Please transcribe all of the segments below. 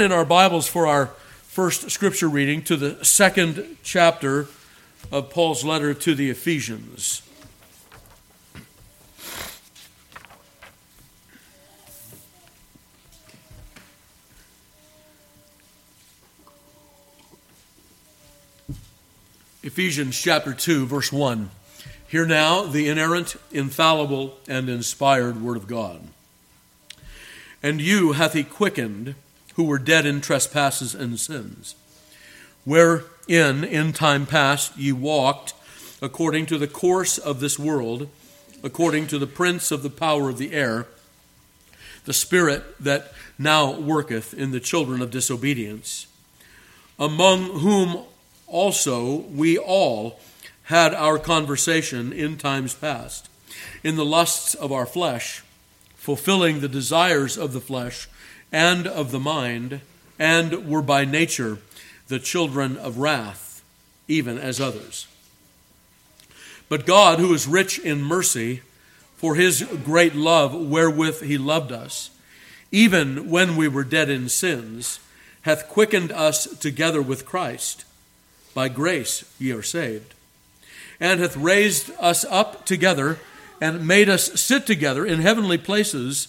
in our Bibles for our first scripture reading to the second chapter of Paul's letter to the Ephesians. Ephesians chapter 2, verse 1. Hear now the inerrant, infallible, and inspired Word of God. And you hath he quickened who were dead in trespasses and sins, wherein in time past ye walked according to the course of this world, according to the prince of the power of the air, the spirit that now worketh in the children of disobedience, among whom also we all had our conversation in times past, in the lusts of our flesh, fulfilling the desires of the flesh and of the mind, and were by nature the children of wrath, even as others. But God, who is rich in mercy, for his great love wherewith he loved us, even when we were dead in sins, hath quickened us together with Christ. By grace ye are saved. And hath raised us up together and made us sit together in heavenly places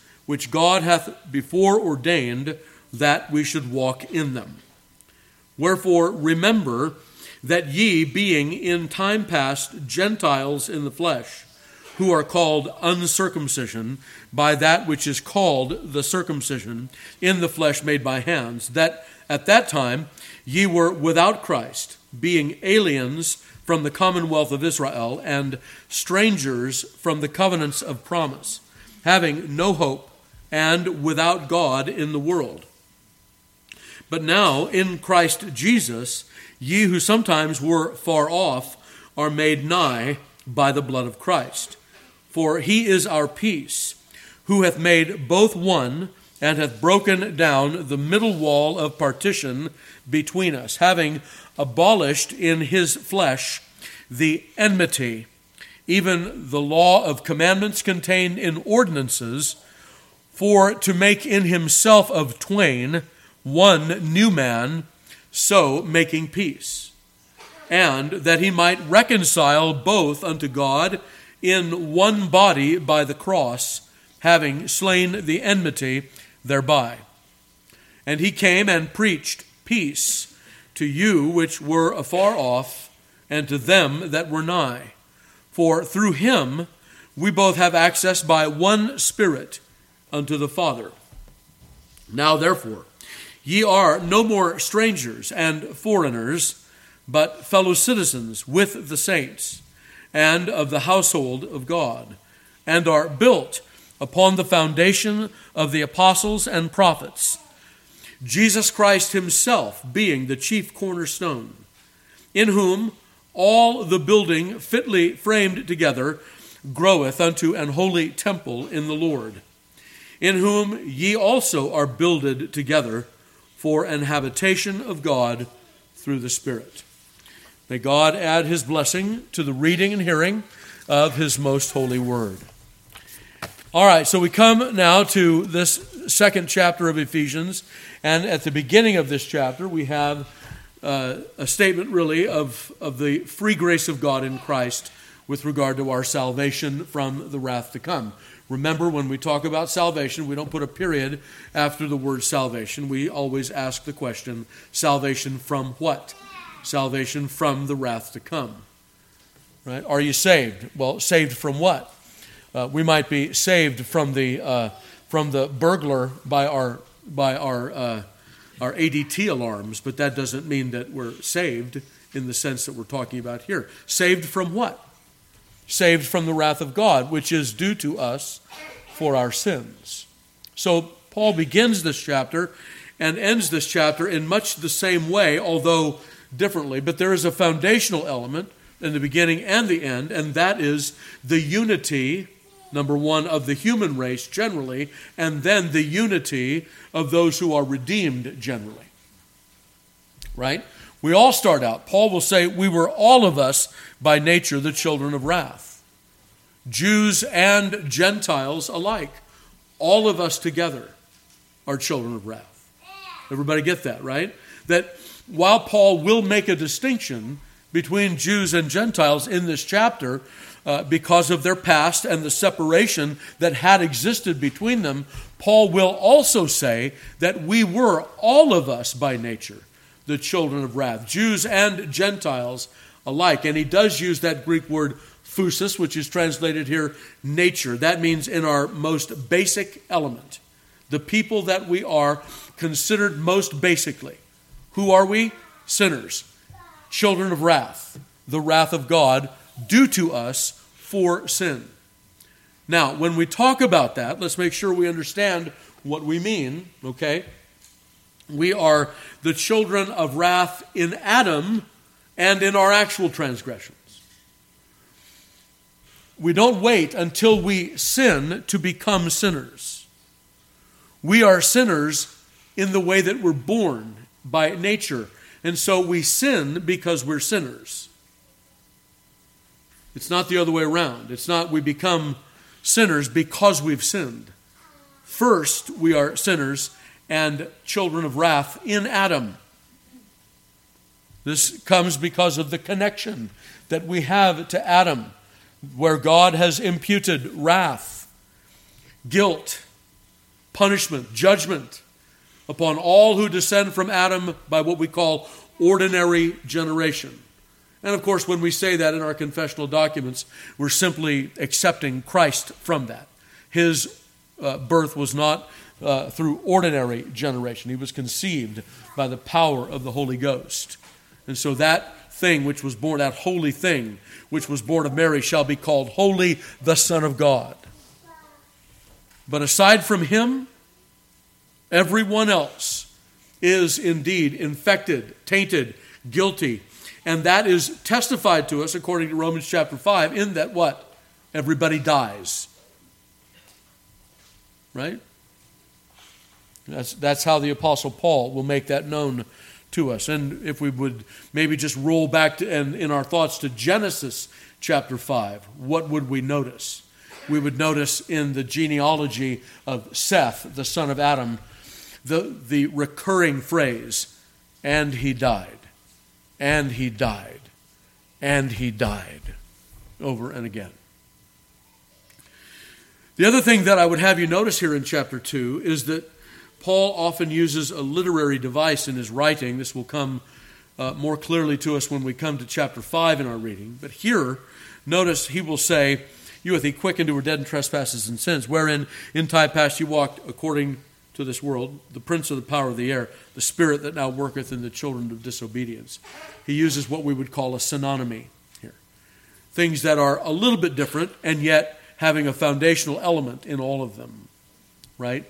which God hath before ordained that we should walk in them. Wherefore, remember that ye, being in time past Gentiles in the flesh, who are called uncircumcision by that which is called the circumcision in the flesh made by hands, that at that time ye were without Christ, being aliens from the commonwealth of Israel and strangers from the covenants of promise, having no hope and without God in the world. But now, in Christ Jesus, ye who sometimes were far off are made nigh by the blood of Christ. For he is our peace, who hath made both one, and hath broken down the middle wall of partition between us, having abolished in his flesh the enmity, even the law of commandments contained in ordinances for to make in himself of twain one new man, so making peace, and that he might reconcile both unto God in one body by the cross, having slain the enmity thereby. And he came and preached peace to you which were afar off, and to them that were nigh. For through him we both have access by one Spirit unto the Father. Now, therefore, ye are no more strangers and foreigners, but fellow citizens with the saints and of the household of God, and are built upon the foundation of the apostles and prophets, Jesus Christ Himself being the chief cornerstone, in whom all the building fitly framed together groweth unto an holy temple in the Lord in whom ye also are builded together for an habitation of God through the Spirit. May God add his blessing to the reading and hearing of his most holy word. All right, so we come now to this second chapter of Ephesians, and at the beginning of this chapter, we have uh, a statement really of, of the free grace of God in Christ with regard to our salvation from the wrath to come. Remember, when we talk about salvation, we don't put a period after the word salvation. We always ask the question salvation from what? Salvation from the wrath to come. Right? Are you saved? Well, saved from what? Uh, we might be saved from the, uh, from the burglar by our, by our, uh, our ADT alarms, but that doesn't mean that we're saved in the sense that we're talking about here. Saved from what? Saved from the wrath of God, which is due to us for our sins. So Paul begins this chapter and ends this chapter in much the same way, although differently. But there is a foundational element in the beginning and the end, and that is the unity, number one, of the human race generally, and then the unity of those who are redeemed generally. Right? We all start out. Paul will say, We were all of us by nature the children of wrath, Jews and Gentiles alike. All of us together are children of wrath. Everybody get that, right? That while Paul will make a distinction between Jews and Gentiles in this chapter, uh, because of their past and the separation that had existed between them, Paul will also say that we were, all of us by nature, the children of wrath, Jews and Gentiles alike. And he does use that Greek word phusis, which is translated here nature. That means in our most basic element. The people that we are considered most basically. Who are we? Sinners, children of wrath, the wrath of God due to us for sin. Now, when we talk about that, let's make sure we understand what we mean, okay? We are the children of wrath in Adam and in our actual transgressions. We don't wait until we sin to become sinners. We are sinners in the way that we're born by nature. And so we sin because we're sinners. It's not the other way around. It's not we become sinners because we've sinned. First, we are sinners and children of wrath in Adam. This comes because of the connection that we have to Adam, where God has imputed wrath, guilt, punishment, judgment upon all who descend from Adam by what we call ordinary generation. And of course, when we say that in our confessional documents, we're simply accepting Christ from that. His uh, birth was not uh, through ordinary generation. He was conceived by the power of the Holy Ghost. And so that thing which was born, that holy thing which was born of Mary, shall be called Holy, the Son of God. But aside from him, everyone else is indeed infected, tainted, guilty. And that is testified to us, according to Romans chapter 5, in that what? Everybody dies. Right? That's, that's how the Apostle Paul will make that known to us. And if we would maybe just roll back to, and in our thoughts to Genesis chapter 5, what would we notice? We would notice in the genealogy of Seth, the son of Adam, the, the recurring phrase, and he died, and he died, and he died, over and again. The other thing that I would have you notice here in chapter 2 is that Paul often uses a literary device in his writing. This will come uh, more clearly to us when we come to chapter 5 in our reading. But here, notice he will say, You hath he quickened who were dead in trespasses and sins, wherein in time past you walked according to this world, the prince of the power of the air, the spirit that now worketh in the children of disobedience. He uses what we would call a synonymy here. Things that are a little bit different and yet having a foundational element in all of them, right?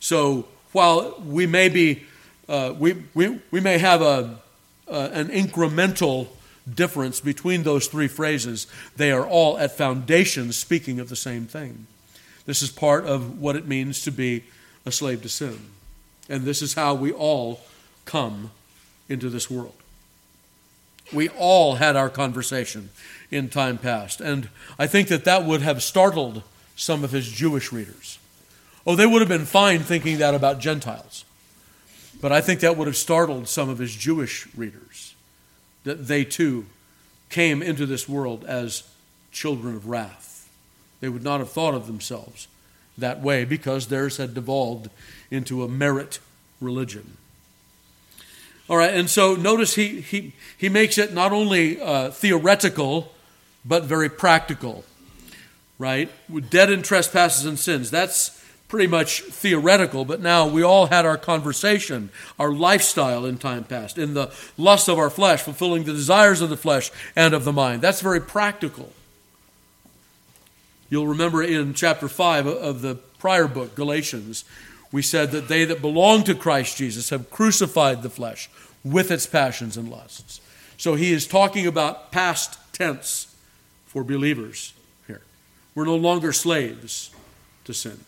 So while we may be, uh, we, we, we may have a, uh, an incremental difference between those three phrases, they are all at foundation speaking of the same thing. This is part of what it means to be a slave to sin. And this is how we all come into this world. We all had our conversation in time past. And I think that that would have startled some of his Jewish readers. Oh, they would have been fine thinking that about Gentiles. But I think that would have startled some of his Jewish readers that they too came into this world as children of wrath. They would not have thought of themselves that way because theirs had devolved into a merit religion. All right, and so notice he, he, he makes it not only uh, theoretical, but very practical, right? Dead in trespasses and sins. That's pretty much theoretical, but now we all had our conversation, our lifestyle in time past, in the lust of our flesh, fulfilling the desires of the flesh and of the mind. That's very practical. You'll remember in chapter 5 of the prior book, Galatians, we said that they that belong to Christ Jesus have crucified the flesh with its passions and lusts. So he is talking about past tense for believers here. We're no longer slaves to sin.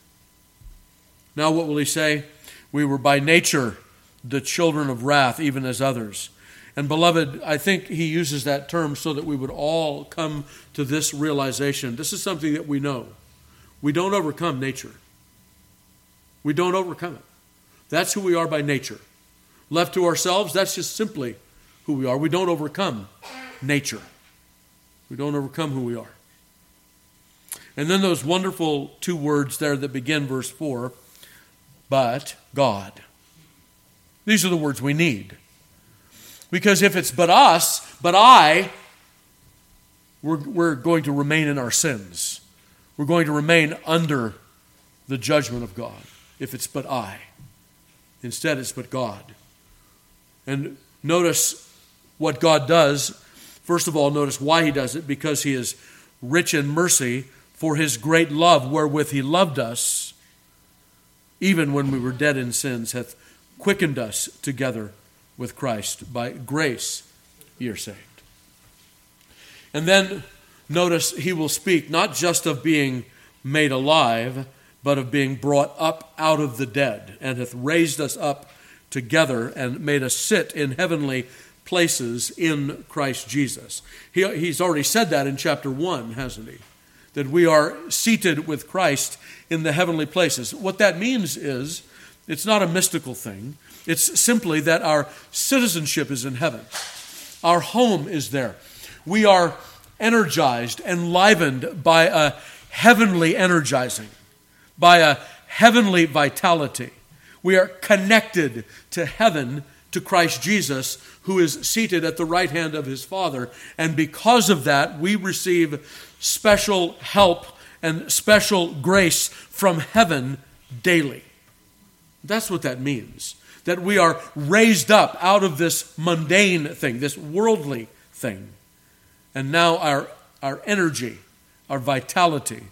Now, what will he say? We were by nature the children of wrath, even as others. And, beloved, I think he uses that term so that we would all come to this realization. This is something that we know. We don't overcome nature, we don't overcome it. That's who we are by nature. Left to ourselves, that's just simply who we are. We don't overcome nature, we don't overcome who we are. And then those wonderful two words there that begin verse 4 but God. These are the words we need. Because if it's but us, but I, we're, we're going to remain in our sins. We're going to remain under the judgment of God if it's but I. Instead, it's but God. And notice what God does. First of all, notice why He does it because He is rich in mercy for His great love wherewith He loved us, even when we were dead in sins, hath quickened us together with Christ. By grace, you're saved. And then notice he will speak not just of being made alive, but of being brought up out of the dead, and hath raised us up together and made us sit in heavenly places in Christ Jesus. He, he's already said that in chapter 1, hasn't he? That we are seated with Christ in the heavenly places. What that means is it's not a mystical thing. It's simply that our citizenship is in heaven. Our home is there. We are energized, enlivened by a heavenly energizing, by a heavenly vitality. We are connected to heaven, to Christ Jesus, who is seated at the right hand of his Father. And because of that, we receive special help and special grace from heaven daily. That's what that means. That we are raised up out of this mundane thing, this worldly thing. And now our, our energy, our vitality,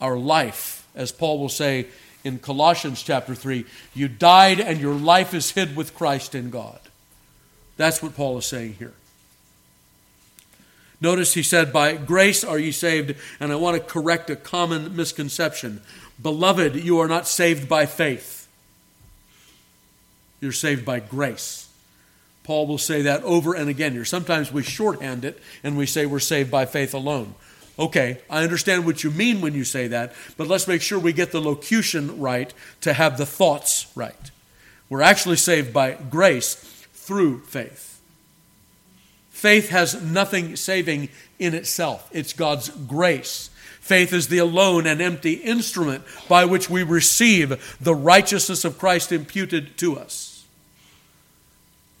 our life, as Paul will say in Colossians chapter 3, you died and your life is hid with Christ in God. That's what Paul is saying here. Notice he said, By grace are ye saved, and I want to correct a common misconception. Beloved, you are not saved by faith. You're saved by grace. Paul will say that over and again here. Sometimes we shorthand it and we say we're saved by faith alone. Okay, I understand what you mean when you say that, but let's make sure we get the locution right to have the thoughts right. We're actually saved by grace through faith. Faith has nothing saving in itself, it's God's grace. Faith is the alone and empty instrument by which we receive the righteousness of Christ imputed to us.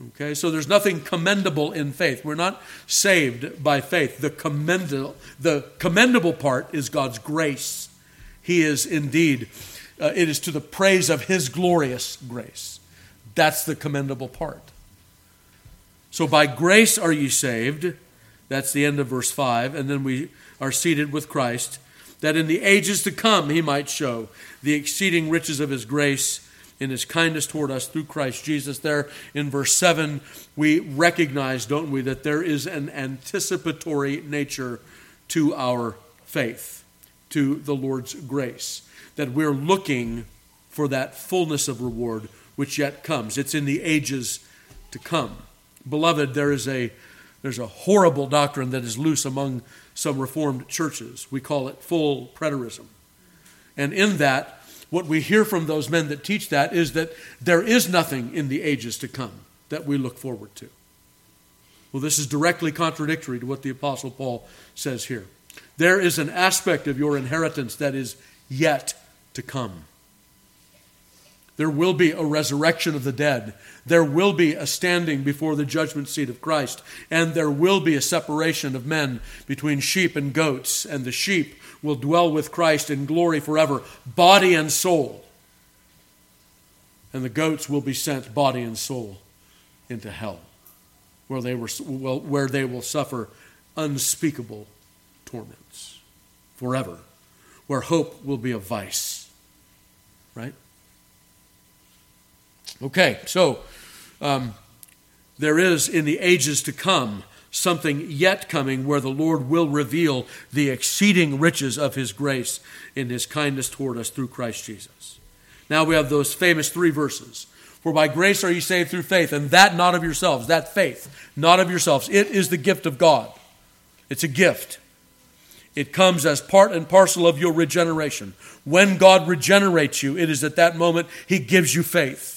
Okay, so there's nothing commendable in faith. We're not saved by faith. The commendable, the commendable part is God's grace. He is indeed, uh, it is to the praise of His glorious grace. That's the commendable part. So by grace are ye saved. That's the end of verse 5. And then we are seated with Christ, that in the ages to come he might show the exceeding riches of his grace in his kindness toward us through Christ Jesus. There in verse 7, we recognize, don't we, that there is an anticipatory nature to our faith, to the Lord's grace, that we're looking for that fullness of reward which yet comes. It's in the ages to come. Beloved, there is a there's a horrible doctrine that is loose among some Reformed churches. We call it full preterism. And in that, what we hear from those men that teach that is that there is nothing in the ages to come that we look forward to. Well, this is directly contradictory to what the Apostle Paul says here. There is an aspect of your inheritance that is yet to come. There will be a resurrection of the dead. There will be a standing before the judgment seat of Christ. And there will be a separation of men between sheep and goats. And the sheep will dwell with Christ in glory forever, body and soul. And the goats will be sent, body and soul, into hell, where they, were, where they will suffer unspeakable torments forever, where hope will be a vice. Right? Okay, so um, there is in the ages to come something yet coming where the Lord will reveal the exceeding riches of his grace in his kindness toward us through Christ Jesus. Now we have those famous three verses. For by grace are you saved through faith, and that not of yourselves, that faith, not of yourselves. It is the gift of God. It's a gift. It comes as part and parcel of your regeneration. When God regenerates you, it is at that moment He gives you faith.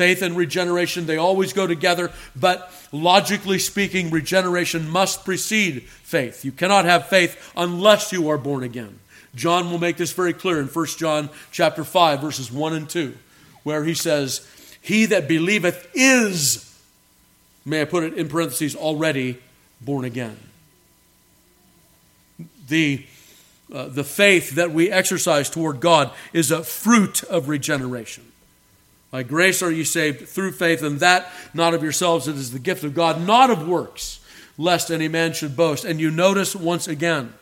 Faith and regeneration, they always go together, but logically speaking, regeneration must precede faith. You cannot have faith unless you are born again. John will make this very clear in 1 John chapter 5 verses 1 and 2, where he says, "He that believeth is may I put it in parentheses already born again." The uh, the faith that we exercise toward God is a fruit of regeneration. By grace are you saved through faith, and that not of yourselves, it is the gift of God, not of works, lest any man should boast. And you notice once again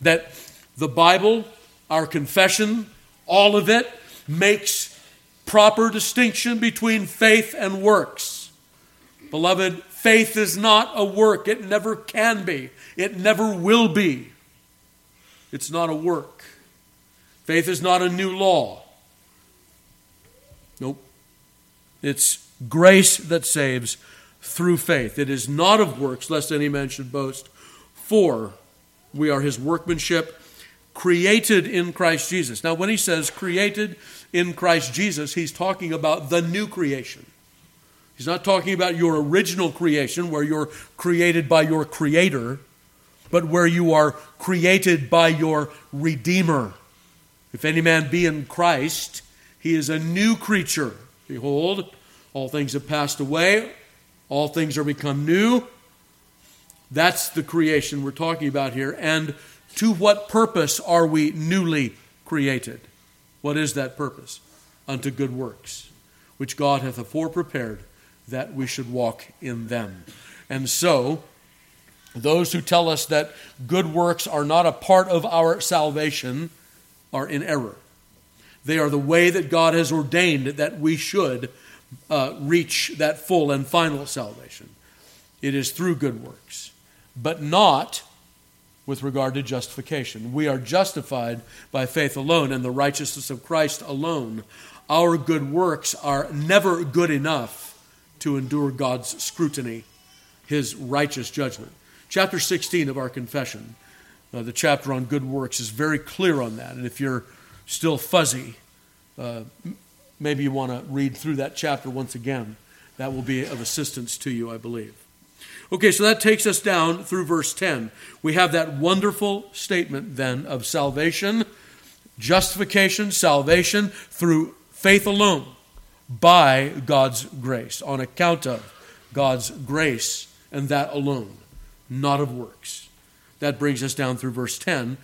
that the Bible, our confession, all of it makes proper distinction between faith and works. Beloved, faith is not a work, it never can be, it never will be. It's not a work. Faith is not a new law. Nope. It's grace that saves through faith. It is not of works, lest any man should boast. For we are his workmanship, created in Christ Jesus. Now, when he says created in Christ Jesus, he's talking about the new creation. He's not talking about your original creation, where you're created by your Creator, but where you are created by your Redeemer. If any man be in Christ, he is a new creature. Behold, all things have passed away, all things are become new. That's the creation we're talking about here. And to what purpose are we newly created? What is that purpose? Unto good works, which God hath afore prepared that we should walk in them. And so, those who tell us that good works are not a part of our salvation are in error. They are the way that God has ordained that we should uh, reach that full and final salvation. It is through good works, but not with regard to justification. We are justified by faith alone and the righteousness of Christ alone. Our good works are never good enough to endure God's scrutiny, his righteous judgment. Chapter 16 of our confession, uh, the chapter on good works, is very clear on that. And if you're still fuzzy, uh, maybe you want to read through that chapter once again. That will be of assistance to you, I believe. Okay, so that takes us down through verse 10. We have that wonderful statement then of salvation, justification, salvation through faith alone by God's grace, on account of God's grace and that alone, not of works. That brings us down through verse 10.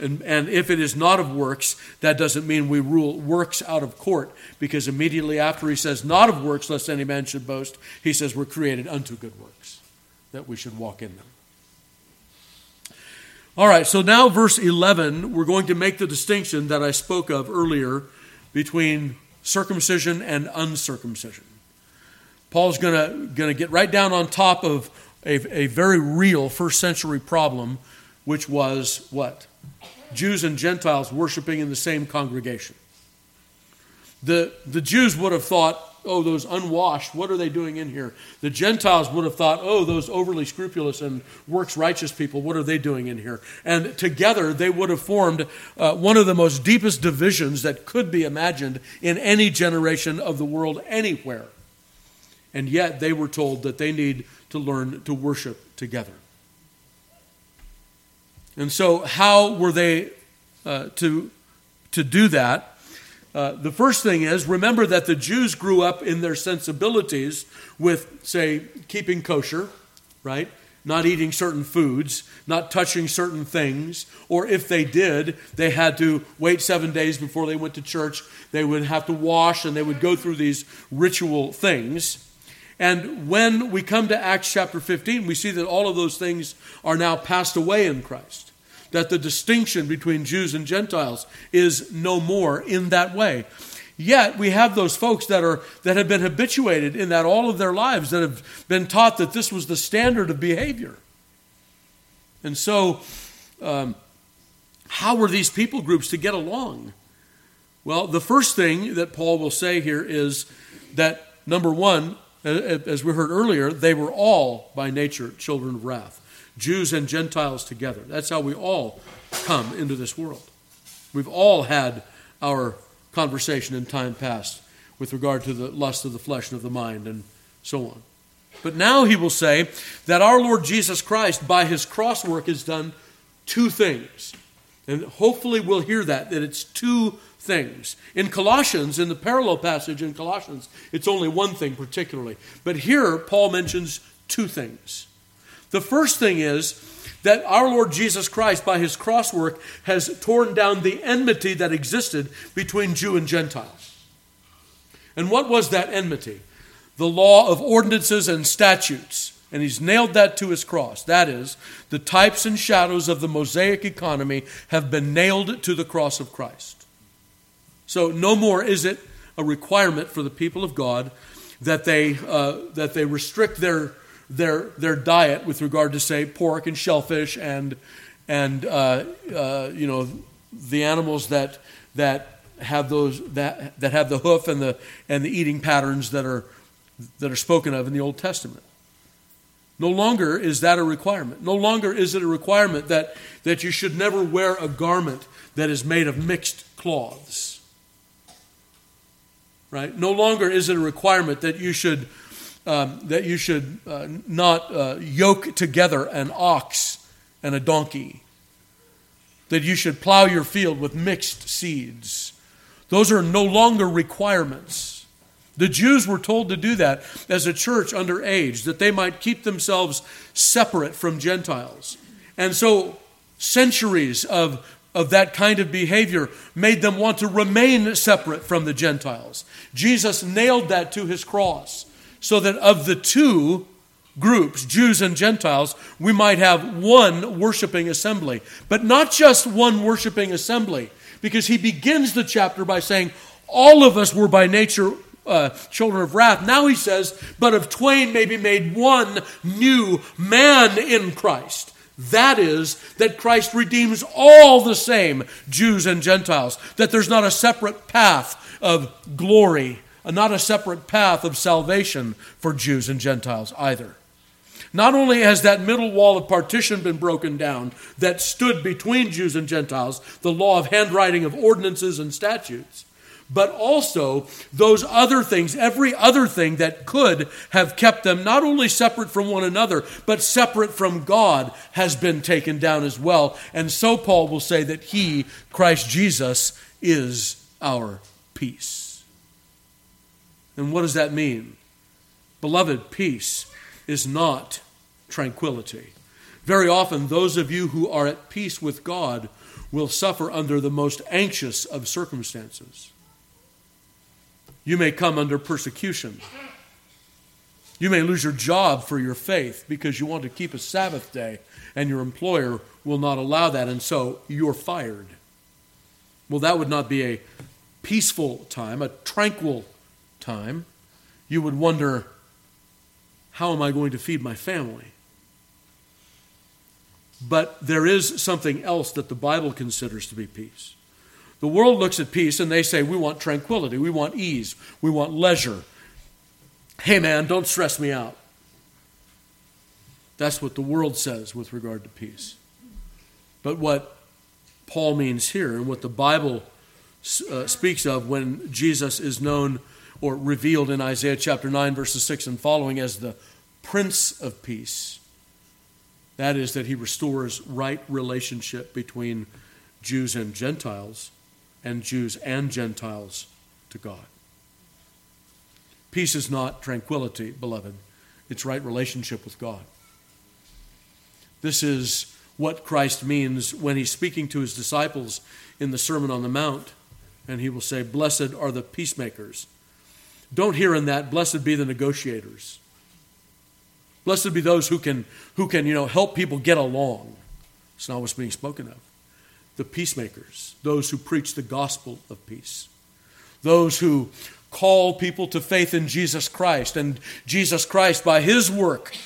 And, and if it is not of works, that doesn't mean we rule works out of court, because immediately after he says, not of works, lest any man should boast, he says, we're created unto good works, that we should walk in them. All right, so now, verse 11, we're going to make the distinction that I spoke of earlier between circumcision and uncircumcision. Paul's going to get right down on top of a, a very real first century problem, which was what? Jews and Gentiles worshiping in the same congregation. The, the Jews would have thought, oh, those unwashed, what are they doing in here? The Gentiles would have thought, oh, those overly scrupulous and works righteous people, what are they doing in here? And together they would have formed uh, one of the most deepest divisions that could be imagined in any generation of the world anywhere. And yet they were told that they need to learn to worship together. And so, how were they uh, to, to do that? Uh, the first thing is remember that the Jews grew up in their sensibilities with, say, keeping kosher, right? Not eating certain foods, not touching certain things, or if they did, they had to wait seven days before they went to church. They would have to wash and they would go through these ritual things. And when we come to Acts chapter 15, we see that all of those things are now passed away in Christ. That the distinction between Jews and Gentiles is no more in that way. Yet we have those folks that are that have been habituated in that all of their lives that have been taught that this was the standard of behavior. And so, um, how were these people groups to get along? Well, the first thing that Paul will say here is that number one, as we heard earlier, they were all by nature children of wrath, Jews and Gentiles together. That's how we all come into this world. We've all had our conversation in time past with regard to the lust of the flesh and of the mind and so on. But now he will say that our Lord Jesus Christ, by his cross work, has done two things. And hopefully we'll hear that, that it's two things. In Colossians, in the parallel passage in Colossians, it's only one thing particularly. But here, Paul mentions two things. The first thing is that our Lord Jesus Christ, by his cross work, has torn down the enmity that existed between Jew and Gentile. And what was that enmity? The law of ordinances and statutes. And he's nailed that to his cross. That is, the types and shadows of the Mosaic economy have been nailed to the cross of Christ. So no more is it a requirement for the people of God that they, uh, that they restrict their their their diet with regard to say pork and shellfish and and uh, uh, you know the animals that that have those that that have the hoof and the and the eating patterns that are that are spoken of in the Old Testament. No longer is that a requirement. No longer is it a requirement that, that you should never wear a garment that is made of mixed cloths. Right? No longer is it a requirement that you should um, that you should uh, not uh, yoke together an ox and a donkey, that you should plow your field with mixed seeds. Those are no longer requirements. The Jews were told to do that as a church under age, that they might keep themselves separate from Gentiles. And so, centuries of of that kind of behavior made them want to remain separate from the Gentiles. Jesus nailed that to his cross so that of the two groups, Jews and Gentiles, we might have one worshiping assembly. But not just one worshiping assembly, because he begins the chapter by saying, All of us were by nature uh, children of wrath. Now he says, But of twain may be made one new man in Christ. That is, that Christ redeems all the same, Jews and Gentiles, that there's not a separate path of glory not a separate path of salvation for Jews and Gentiles either. Not only has that middle wall of partition been broken down that stood between Jews and Gentiles, the law of handwriting of ordinances and statutes, but also those other things, every other thing that could have kept them not only separate from one another, but separate from God, has been taken down as well. And so Paul will say that he, Christ Jesus, is our peace. And what does that mean? Beloved, peace is not tranquility. Very often, those of you who are at peace with God will suffer under the most anxious of circumstances. You may come under persecution. You may lose your job for your faith because you want to keep a Sabbath day and your employer will not allow that, and so you're fired. Well, that would not be a peaceful time, a tranquil time, you would wonder how am I going to feed my family? But there is something else that the Bible considers to be peace. The world looks at peace and they say, we want tranquility, we want ease, we want leisure. Hey man, don't stress me out. That's what the world says with regard to peace. But what Paul means here and what the Bible uh, speaks of when Jesus is known or revealed in Isaiah chapter 9, verses 6 and following as the Prince of Peace. That is, that he restores right relationship between Jews and Gentiles, and Jews and Gentiles to God. Peace is not tranquility, beloved, it's right relationship with God. This is what Christ means when he's speaking to his disciples in the Sermon on the Mount, and he will say, Blessed are the peacemakers don't hear in that, blessed be the negotiators. Blessed be those who can, who can you know, help people get along. It's not what's being spoken of. The peacemakers, those who preach the gospel of peace. those who call people to faith in Jesus Christ. And Jesus Christ, by his work,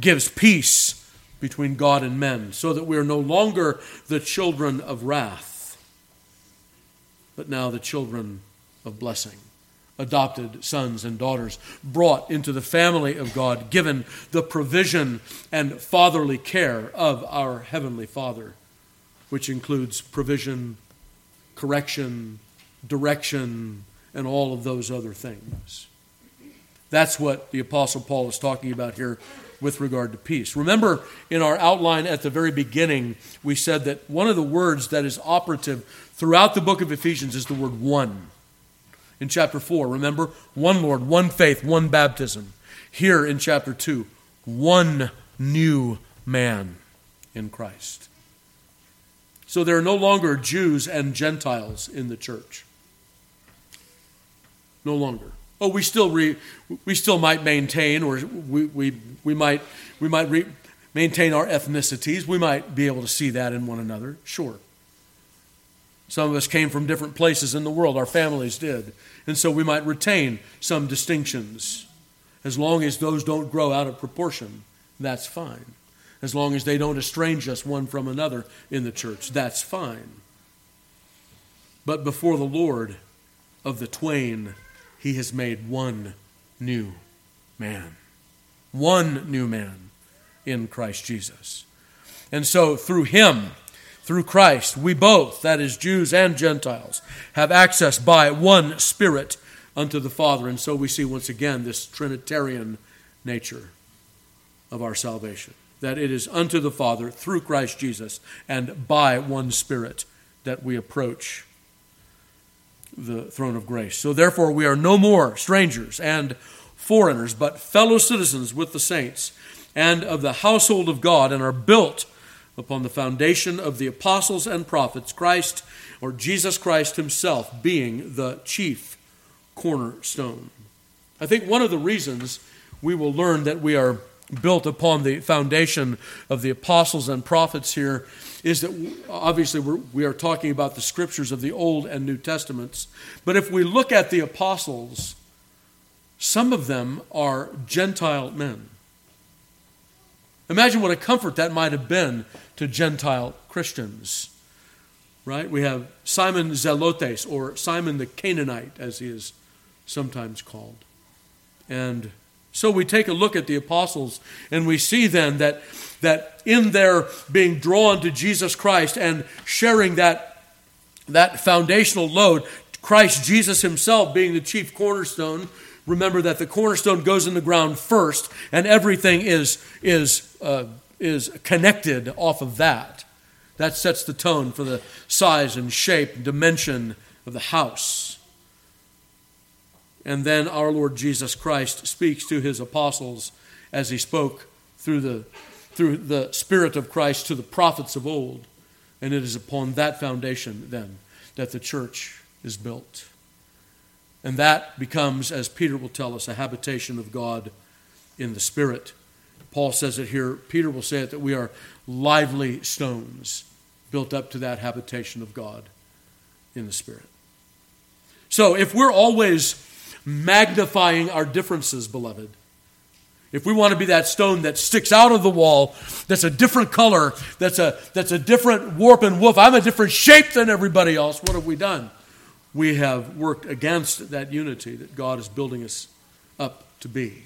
gives peace between God and men, so that we are no longer the children of wrath, but now the children of blessing. Adopted sons and daughters, brought into the family of God, given the provision and fatherly care of our Heavenly Father, which includes provision, correction, direction, and all of those other things. That's what the Apostle Paul is talking about here with regard to peace. Remember, in our outline at the very beginning, we said that one of the words that is operative throughout the book of Ephesians is the word one. In chapter 4, remember? One Lord, one faith, one baptism. Here in chapter 2, one new man in Christ. So there are no longer Jews and Gentiles in the church. No longer. Oh, we still re, we still might maintain, or we, we, we might we might re, maintain our ethnicities. We might be able to see that in one another. Sure. Some of us came from different places in the world. Our families did, and so we might retain some distinctions, as long as those don't grow out of proportion. That's fine. As long as they don't estrange us one from another in the church, that's fine. But before the Lord, of the twain he has made one new man. One new man in Christ Jesus. And so through him, through Christ, we both, that is, Jews and Gentiles, have access by one Spirit unto the Father. And so we see once again this Trinitarian nature of our salvation that it is unto the Father through Christ Jesus and by one Spirit that we approach the throne of grace. So therefore, we are no more strangers and foreigners, but fellow citizens with the saints and of the household of God, and are built upon the foundation of the apostles and prophets, Christ or Jesus Christ Himself being the chief cornerstone. I think one of the reasons we will learn that we are built upon the foundation of the apostles and prophets here is that obviously we're, we are talking about the scriptures of the Old and New Testaments. But if we look at the apostles, some of them are Gentile men. Imagine what a comfort that might have been to Gentile Christians. Right? We have Simon Zelotes, or Simon the Canaanite, as he is sometimes called. And so we take a look at the apostles and we see then that, that in their being drawn to Jesus Christ and sharing that, that foundational load, Christ Jesus himself being the chief cornerstone, remember that the cornerstone goes in the ground first and everything is, is, uh, is connected off of that. That sets the tone for the size and shape and dimension of the house. And then our Lord Jesus Christ speaks to his apostles as he spoke through the, through the Spirit of Christ to the prophets of old. And it is upon that foundation, then, that the church is built. And that becomes, as Peter will tell us, a habitation of God in the Spirit. Paul says it here, Peter will say it, that we are lively stones built up to that habitation of God in the Spirit. So if we're always magnifying our differences, beloved. If we want to be that stone that sticks out of the wall, that's a different color, that's a, that's a different warp and woof, I'm a different shape than everybody else, what have we done? We have worked against that unity that God is building us up to be.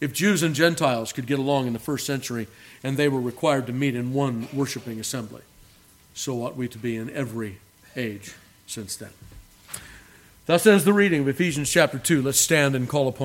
If Jews and Gentiles could get along in the first century and they were required to meet in one worshiping assembly, so ought we to be in every age since then. Thus ends the reading of Ephesians chapter 2. Let's stand and call upon